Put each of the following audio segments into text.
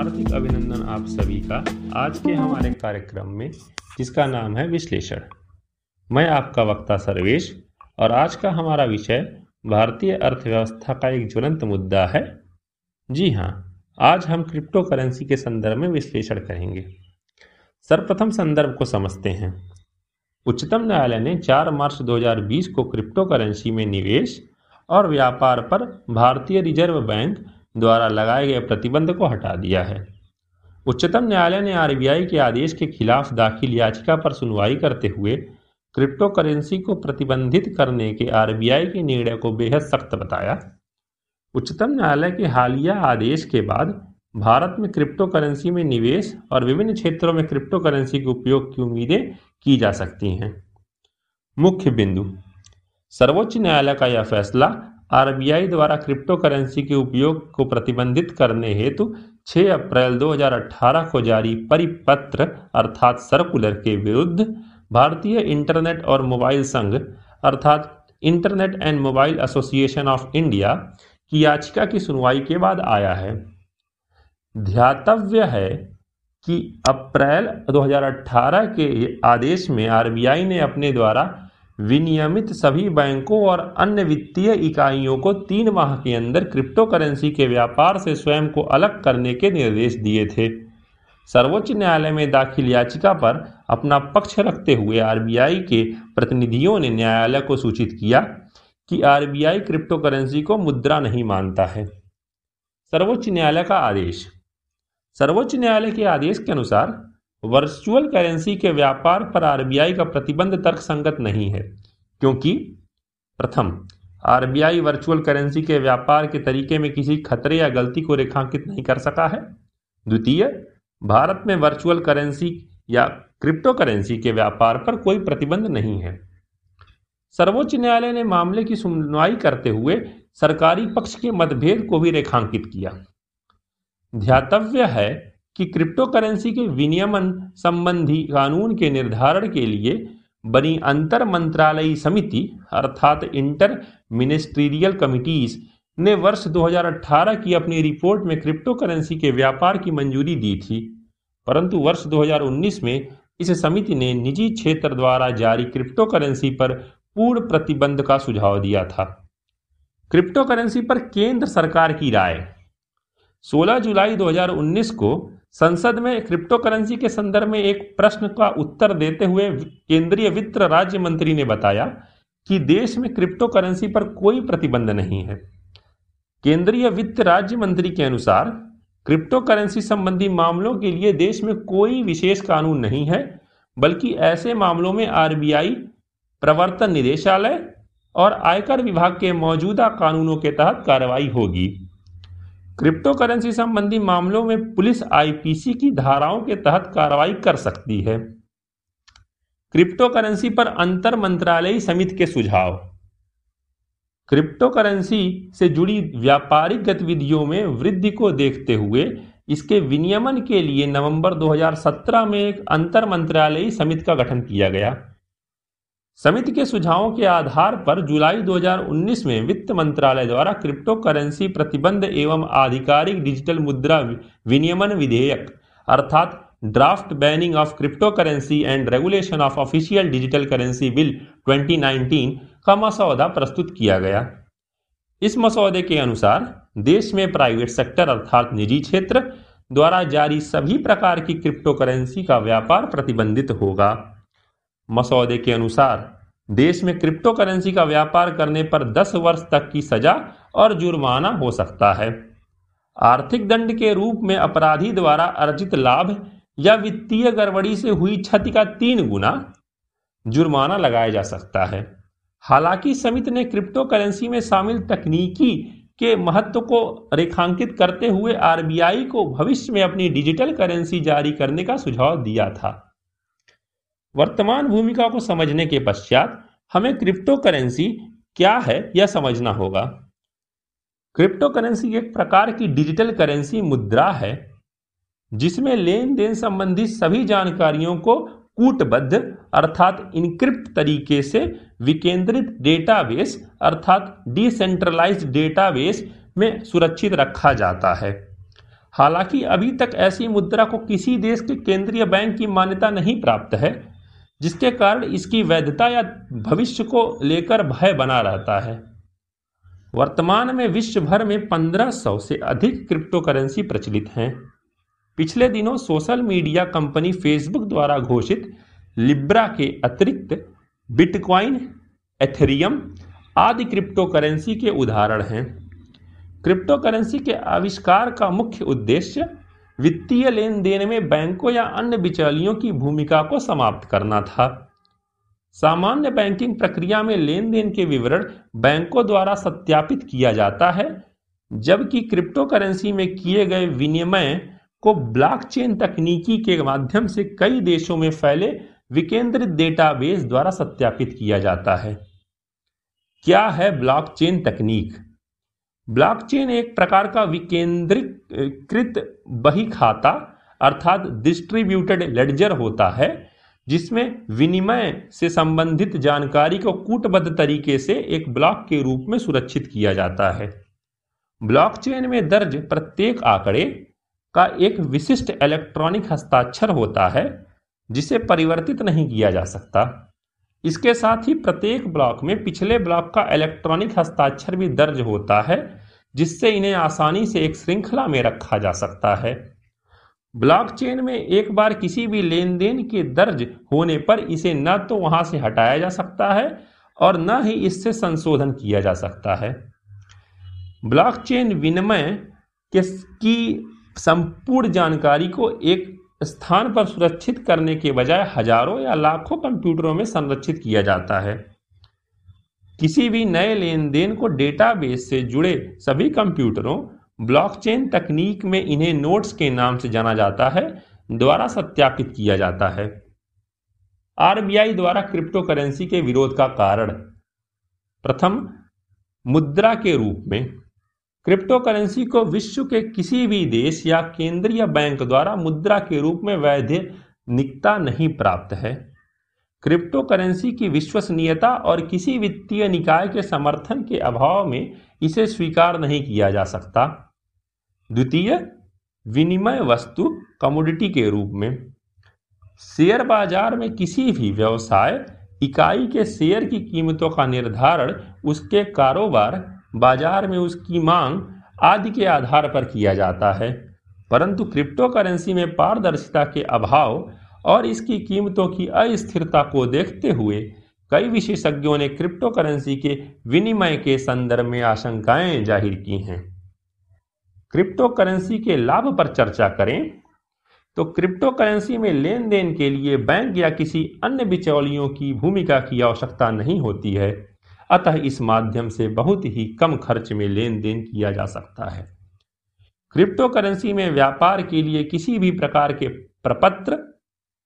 हार्दिक अभिनंदन आप सभी का आज के हमारे कार्यक्रम में, जिसका नाम है विश्लेषण। मैं आपका वक्ता सर्वेश, और आज का हमारा विषय भारतीय अर्थव्यवस्था का एक ज्वलंत मुद्दा है। जी हाँ आज हम क्रिप्टो करेंसी के संदर्भ में विश्लेषण करेंगे। सर्वप्रथम संदर्भ को समझते हैं। उच्चतम न्यायालय ने 4 मार्च 2020 को क्रिप्टो करेंसी में निवेश और व्यापार पर भारतीय रिज़र्व बैंक द्वारा लगाए गए प्रतिबंध को हटा दिया है। उच्चतम न्यायालय ने आरबीआई के आदेश के खिलाफ दाखिल याचिका पर सुनवाई करते हुए क्रिप्टो करेंसी को प्रतिबंधित करने के आरबीआई के निर्णय को बेहद सख्त बताया। उच्चतम न्यायालय के हालिया आदेश के बाद भारत में क्रिप्टो करेंसी में निवेश और विभिन्न क्षेत्रों में क्रिप्टो करेंसी के उपयोग की उम्मीदें की जा सकती हैं। मुख्य बिंदु, सर्वोच्च न्यायालय का यह फैसला आरबीआई द्वारा क्रिप्टो करेंसी के उपयोग को प्रतिबंधित करने हेतु 6 अप्रैल 2018 को जारी परिपत्र अर्थात सर्कुलर के विरुद्ध भारतीय इंटरनेट और मोबाइल संघ, अर्थात internet and mobile association of India, की याचिका की सुनवाई के बाद आया है। ध्यातव्य है कि अप्रैल 2018 के आदेश में आरबीआई ने अपने द्वारा विनियमित सभी बैंकों और अन्य वित्तीय इकाइयों को तीन माह के अंदर क्रिप्टो करेंसी के व्यापार से स्वयं को अलग करने के निर्देश दिए थे। सर्वोच्च न्यायालय में दाखिल याचिका पर अपना पक्ष रखते हुए आरबीआई के प्रतिनिधियों ने न्यायालय को सूचित किया कि आरबीआई क्रिप्टो करेंसी को मुद्रा नहीं मानता है। सर्वोच्च न्यायालय का आदेश। सर्वोच्च न्यायालय के आदेश के अनुसार वर्चुअल करेंसी के व्यापार पर आरबीआई का प्रतिबंध तर्कसंगत नहीं है, क्योंकि प्रथम, आरबीआई वर्चुअल करेंसी के व्यापार के तरीके में किसी खतरे या गलती को रेखांकित नहीं कर सका है। द्वितीय, भारत में वर्चुअल करेंसी या क्रिप्टो करेंसी के व्यापार पर कोई प्रतिबंध नहीं है। सर्वोच्च न्यायालय ने मामले की सुनवाई करते हुए सरकारी पक्ष के मतभेद को भी रेखांकित किया। ध्यातव्य है कि क्रिप्टो करेंसी के विनियमन संबंधी कानून के निर्धारण के लिए बनी अंतर मंत्रालयी समिति, अर्थात इंटर मिनिस्ट्रियल कमिटीज, ने वर्ष 2018 की अपनी रिपोर्ट में क्रिप्टो करेंसी के व्यापार की मंजूरी दी थी। परंतु वर्ष 2019 में इस समिति ने निजी क्षेत्र द्वारा जारी क्रिप्टो करेंसी पर पूर्ण प्रतिबंध का सुझाव दिया था। क्रिप्टो करेंसी पर केंद्र सरकार की राय। 16 जुलाई 2019 को संसद में क्रिप्टो करेंसी के संदर्भ में एक प्रश्न का उत्तर देते हुए केंद्रीय वित्त राज्य मंत्री ने बताया कि देश में क्रिप्टो करेंसी पर कोई प्रतिबंध नहीं है। केंद्रीय वित्त राज्य मंत्री के अनुसार क्रिप्टो करेंसी संबंधी मामलों के लिए देश में कोई विशेष कानून नहीं है, बल्कि ऐसे मामलों में आरबीआई, प्रवर्तन निदेशालय और आयकर विभाग के मौजूदा कानूनों के तहत कार्रवाई होगी। क्रिप्टो करेंसी संबंधी मामलों में पुलिस आईपीसी की धाराओं के तहत कार्रवाई कर सकती है। क्रिप्टो करेंसी पर अंतर मंत्रालयी समिति के सुझाव। क्रिप्टो करेंसी से जुड़ी व्यापारिक गतिविधियों में वृद्धि को देखते हुए इसके विनियमन के लिए नवंबर 2017 में एक अंतर मंत्रालयी समिति का गठन किया गया। समिति के सुझावों के आधार पर जुलाई 2019 में वित्त मंत्रालय द्वारा क्रिप्टो करेंसी प्रतिबंध एवं आधिकारिक डिजिटल मुद्रा विनियमन विधेयक, अर्थात draft banning of crypto currency and regulation of official digital currency bill 2019 का मसौदा प्रस्तुत किया गया। इस मसौदे के अनुसार, देश में प्राइवेट सेक्टर अर्थात निजी क्षेत्र द्वारा जारी सभी प्रकार की क्रिप्टो करेंसी का व्यापार प्रतिबंधित होगा। मसौदे के अनुसार, देश में क्रिप्टो करेंसी का व्यापार करने पर 10 वर्ष तक की सजा और जुर्माना हो सकता है। आर्थिक दंड के रूप में अपराधी द्वारा अर्जित लाभ या वित्तीय गड़बड़ी से हुई क्षति का तीन गुना जुर्माना लगाया जा सकता है। हालाँकि समिति ने क्रिप्टो करेंसी में शामिल तकनीकी के महत्व को रेखांकित करते हुए आरबीआई को भविष्य में अपनी डिजिटल करेंसी जारी करने का सुझाव दिया था। वर्तमान भूमिका को समझने के पश्चात हमें क्रिप्टो करेंसी क्या है यह समझना होगा। क्रिप्टो करेंसी एक प्रकार की डिजिटल करेंसी मुद्रा है, जिसमें लेन देन संबंधी सभी जानकारियों को कूटबद्ध अर्थात इनक्रिप्ट तरीके से विकेंद्रित डेटाबेस अर्थात डिसेंट्रलाइज्ड डेटाबेस में सुरक्षित रखा जाता है। हालाँकि अभी तक ऐसी मुद्रा को किसी देश के केंद्रीय बैंक की मान्यता नहीं प्राप्त है जिसके कारण इसकी वैधता या भविष्य को लेकर भय बना रहता है। वर्तमान में विश्व भर में 1500 से अधिक क्रिप्टो करेंसी प्रचलित हैं। पिछले दिनों सोशल मीडिया कंपनी फेसबुक द्वारा घोषित लिब्रा के अतिरिक्त बिटकॉइन, एथेरियम आदि क्रिप्टो करेंसी के उदाहरण हैं। क्रिप्टो करेंसी के आविष्कार का मुख्य उद्देश्य वित्तीय लेन देन में बैंकों या अन्य बिचौलियों की भूमिका को समाप्त करना था। सामान्य बैंकिंग प्रक्रिया में लेन देन के विवरण बैंकों द्वारा सत्यापित किया जाता है, जबकि क्रिप्टो करेंसी में किए गए विनिमय को ब्लॉकचेन तकनीकी के माध्यम से कई देशों में फैले विकेंद्रित डेटाबेस द्वारा सत्यापित किया जाता है। क्या है ब्लॉकचेन तकनीक? ब्लॉकचेन एक प्रकार का विकेंद्रीकृत बही खाता अर्थात डिस्ट्रीब्यूटेड लेडजर होता है, जिसमें विनिमय से संबंधित जानकारी को कूटबद्ध तरीके से एक ब्लॉक के रूप में सुरक्षित किया जाता है। ब्लॉकचेन में दर्ज प्रत्येक आंकड़े का एक विशिष्ट इलेक्ट्रॉनिक हस्ताक्षर होता है, जिसे परिवर्तित नहीं किया जा सकता। इसके साथ ही प्रत्येक ब्लॉक में पिछले ब्लॉक का इलेक्ट्रॉनिक हस्ताक्षर भी दर्ज होता है जिससे इन्हें आसानी से एक श्रृंखला में रखा जा सकता है। ब्लॉकचेन में एक बार किसी भी लेन देन के दर्ज होने पर इसे न तो वहाँ से हटाया जा सकता है और न ही इससे संशोधन किया जा सकता है। ब्लॉकचेन विनिमय के संपूर्ण जानकारी को एक स्थान पर सुरक्षित करने के बजाय हज़ारों या लाखों कंप्यूटरों में संरक्षित किया जाता है। किसी भी नए लेन देन को डेटाबेस से जुड़े सभी कंप्यूटरों ब्लॉकचेन तकनीक में इन्हें नोट्स के नाम से जाना जाता है, द्वारा सत्यापित किया जाता है। आरबीआई द्वारा क्रिप्टो करेंसी के विरोध का कारण। प्रथम, मुद्रा के रूप में। क्रिप्टो करेंसी को विश्व के किसी भी देश या केंद्रीय बैंक द्वारा मुद्रा के रूप में वैध निकता नहीं प्राप्त है। क्रिप्टो करेंसी की विश्वसनीयता और किसी वित्तीय निकाय के समर्थन के अभाव में इसे स्वीकार नहीं किया जा सकता। द्वितीय, विनिमय वस्तु कमोडिटी के रूप में। शेयर बाज़ार में किसी भी व्यवसाय इकाई के शेयर की कीमतों का निर्धारण, उसके कारोबार, बाज़ार में उसकी मांग आदि के आधार पर किया जाता है। परंतु क्रिप्टो करेंसी में पारदर्शिता के अभाव और इसकी कीमतों की अस्थिरता को देखते हुए कई विशेषज्ञों ने क्रिप्टो करेंसी के विनिमय के संदर्भ में आशंकाएँ ज़ाहिर की हैं। क्रिप्टो करेंसी के लाभ पर चर्चा करें तो क्रिप्टो करेंसी में लेन देन के लिए बैंक या किसी अन्य बिचौलियों की भूमिका की आवश्यकता नहीं होती है। अतः इस माध्यम से बहुत ही कम खर्च में लेन देन किया जा सकता है। क्रिप्टो करेंसी में व्यापार के लिए किसी भी प्रकार के प्रपत्र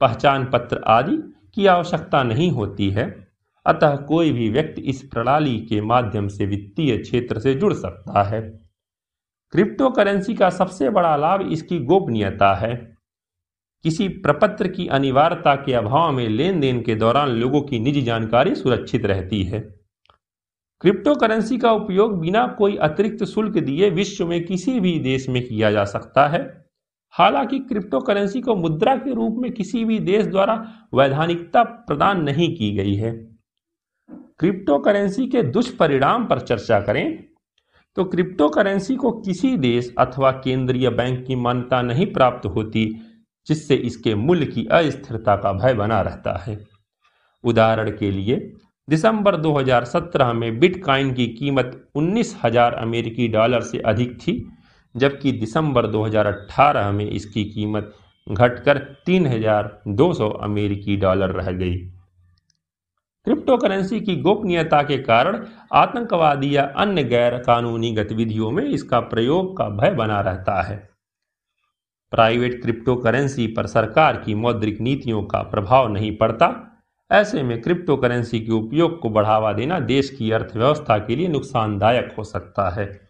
पहचान पत्र आदि की आवश्यकता नहीं होती है। अतः कोई भी व्यक्ति इस प्रणाली के माध्यम से वित्तीय क्षेत्र से जुड़ सकता है। क्रिप्टो करेंसी का सबसे बड़ा लाभ इसकी गोपनीयता है। किसी प्रपत्र की अनिवार्यता के अभाव में लेन देन के दौरान लोगों की निजी जानकारी सुरक्षित रहती है। क्रिप्टो करेंसी का उपयोग बिना कोई अतिरिक्त शुल्क दिए विश्व में किसी भी देश में किया जा सकता है। हालाँकि क्रिप्टो करेंसी को मुद्रा के रूप में किसी भी देश द्वारा वैधानिकता प्रदान नहीं की गई है। क्रिप्टो करेंसी के दुष्परिणाम पर चर्चा करें तो क्रिप्टो करेंसी को किसी देश अथवा केंद्रीय बैंक की मान्यता नहीं प्राप्त होती, जिससे इसके मूल्य की अस्थिरता का भय बना रहता है। उदाहरण के लिए, दिसंबर 2017 में बिटकॉइन की कीमत उन्नीस हज़ार अमेरिकी डॉलर से अधिक थी जबकि दिसंबर 2018 में इसकी कीमत घटकर 3,200 अमेरिकी डॉलर रह गई। क्रिप्टो करेंसी की गोपनीयता के कारण आतंकवादी या अन्य गैर कानूनी गतिविधियों में इसका प्रयोग का भय बना रहता है। प्राइवेट क्रिप्टो करेंसी पर सरकार की मौद्रिक नीतियों का प्रभाव नहीं पड़ता। ऐसे में क्रिप्टो करेंसी के उपयोग को बढ़ावा देना देश की अर्थव्यवस्था के लिए नुकसानदायक हो सकता है।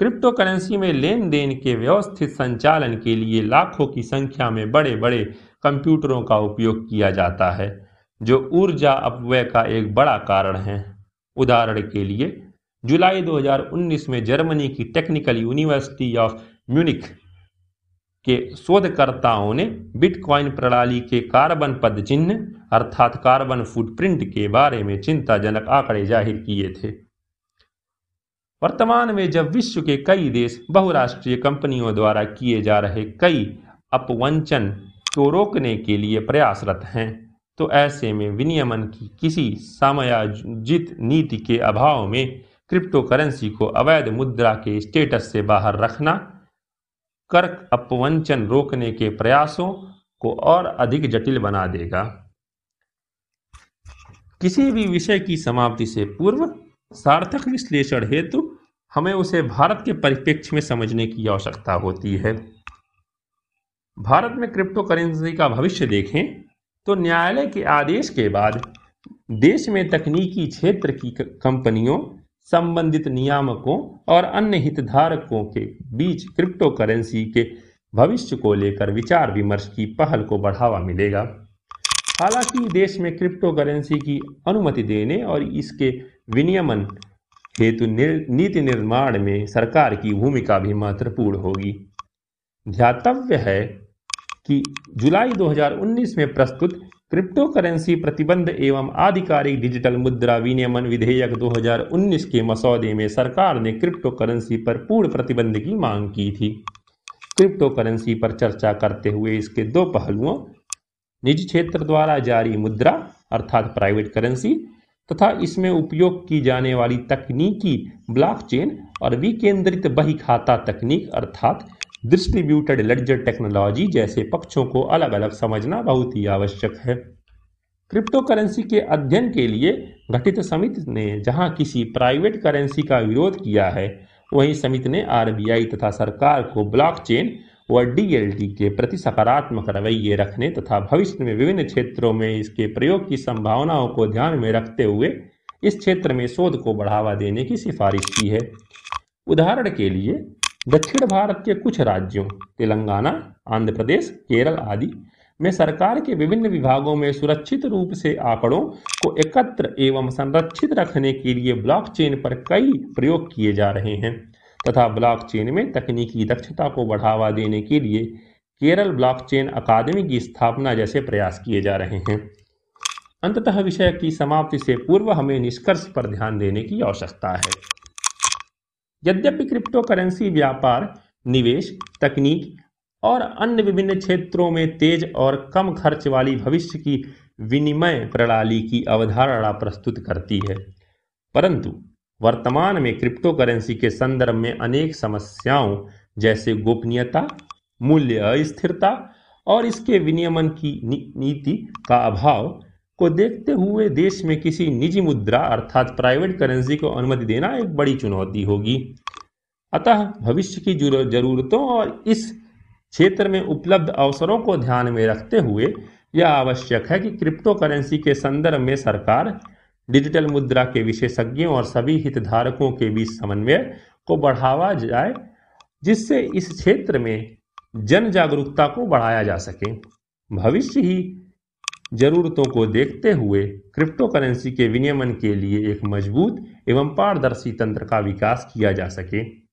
क्रिप्टो करेंसी में लेन देन के व्यवस्थित संचालन के लिए लाखों की संख्या में बड़े बड़े कंप्यूटरों का उपयोग किया जाता है, जो ऊर्जा अपव्यय का एक बड़ा कारण है। उदाहरण के लिए, जुलाई 2019 में जर्मनी की टेक्निकल यूनिवर्सिटी ऑफ़ म्यूनिक के शोधकर्ताओं ने बिटकॉइन प्रणाली के कार्बन पद चिन्ह अर्थात कार्बन फुटप्रिंट के बारे में चिंताजनक आंकड़े ज़ाहिर किए थे। वर्तमान में जब विश्व के कई देश बहुराष्ट्रीय कंपनियों द्वारा किए जा रहे कई अपवंचन को रोकने के लिए प्रयासरत हैं तो ऐसे में विनियमन की किसी समायोजित नीति के अभाव में क्रिप्टो करेंसी को अवैध मुद्रा के स्टेटस से बाहर रखना कर अपवंचन रोकने के प्रयासों को और अधिक जटिल बना देगा। किसी भी विषय की समाप्ति से पूर्व सार्थक विश्लेषण हेतु हमें उसे भारत के परिप्रेक्ष्य में समझने की आवश्यकता होती है। भारत में क्रिप्टो करेंसी का भविष्य देखें तो न्यायालय के आदेश के बाद देश में तकनीकी क्षेत्र की कंपनियों, संबंधित नियामकों और अन्य हितधारकों के बीच क्रिप्टो करेंसी के भविष्य को लेकर विचार विमर्श की पहल को बढ़ावा मिलेगा। हालाँकि देश में क्रिप्टो करेंसी की अनुमति देने और इसके विनियमन हेतु नीति निर्माण में सरकार की भूमिका भी महत्वपूर्ण होगी। ध्यातव्य है कि जुलाई 2019 में प्रस्तुत क्रिप्टो करेंसी प्रतिबंध एवं आधिकारिक डिजिटल मुद्रा विनियमन विधेयक 2019 के मसौदे में सरकार ने क्रिप्टो करेंसी पर पूर्ण प्रतिबंध की मांग की थी। क्रिप्टो करेंसी पर चर्चा करते हुए इसके दो पहलुओं, निजी क्षेत्र द्वारा जारी मुद्रा, अर्थात प्राइवेट करेंसी तथा इसमें उपयोग की जाने वाली तकनीकी ब्लॉकचेन और विकेंद्रित बही खाता तकनीक अर्थात डिस्ट्रीब्यूटेड लेडजर टेक्नोलॉजी जैसे पक्षों को अलग अलग समझना बहुत ही आवश्यक है। क्रिप्टो करेंसी के अध्ययन के लिए गठित समिति ने जहाँ किसी प्राइवेट करेंसी का विरोध किया है, वहीं समिति ने आरबीआई तथा सरकार को ब्लॉकचेन व डीएलटी के प्रति सकारात्मक रवैये रखने तथा भविष्य में विभिन्न क्षेत्रों में इसके प्रयोग की संभावनाओं को ध्यान में रखते हुए इस क्षेत्र में शोध को बढ़ावा देने की सिफारिश की है। उदाहरण के लिए, दक्षिण भारत के कुछ राज्यों, तेलंगाना, आंध्र प्रदेश, केरल आदि में सरकार के विभिन्न विभागों में सुरक्षित रूप से आंकड़ों को एकत्र एवं संरक्षित रखने के लिए ब्लॉकचेन पर कई प्रयोग किए जा रहे हैं। तथा ब्लॉकचेन में तकनीकी दक्षता को बढ़ावा देने के लिए केरल ब्लॉकचेन अकादमी की स्थापना जैसे प्रयास किए जा रहे हैं। अंततः विषय की समाप्ति से पूर्व हमें निष्कर्ष पर ध्यान देने की आवश्यकता है। यद्यपि क्रिप्टो करेंसी व्यापार, निवेश, तकनीक और अन्य विभिन्न क्षेत्रों में तेज और कम खर्च वाली भविष्य की विनिमय प्रणाली की अवधारणा प्रस्तुत करती है, परंतु वर्तमान में क्रिप्टो करेंसी के संदर्भ में अनेक समस्याओं जैसे गोपनीयता, मूल्य अस्थिरता और इसके विनियमन की नीति का अभाव को देखते हुए देश में किसी निजी मुद्रा अर्थात प्राइवेट करेंसी को अनुमति देना एक बड़ी चुनौती होगी। अतः भविष्य की जरूरतों और इस क्षेत्र में उपलब्ध अवसरों को ध्यान में रखते हुए यह आवश्यक है कि क्रिप्टो करेंसी के संदर्भ में सरकार डिजिटल मुद्रा के विशेषज्ञों और सभी हितधारकों के बीच समन्वय को बढ़ावा जाए, जिससे इस क्षेत्र में जन जागरूकता को बढ़ाया जा सके। भविष्य ही जरूरतों को देखते हुए क्रिप्टो करेंसी के विनियमन के लिए एक मज़बूत एवं पारदर्शी तंत्र का विकास किया जा सके।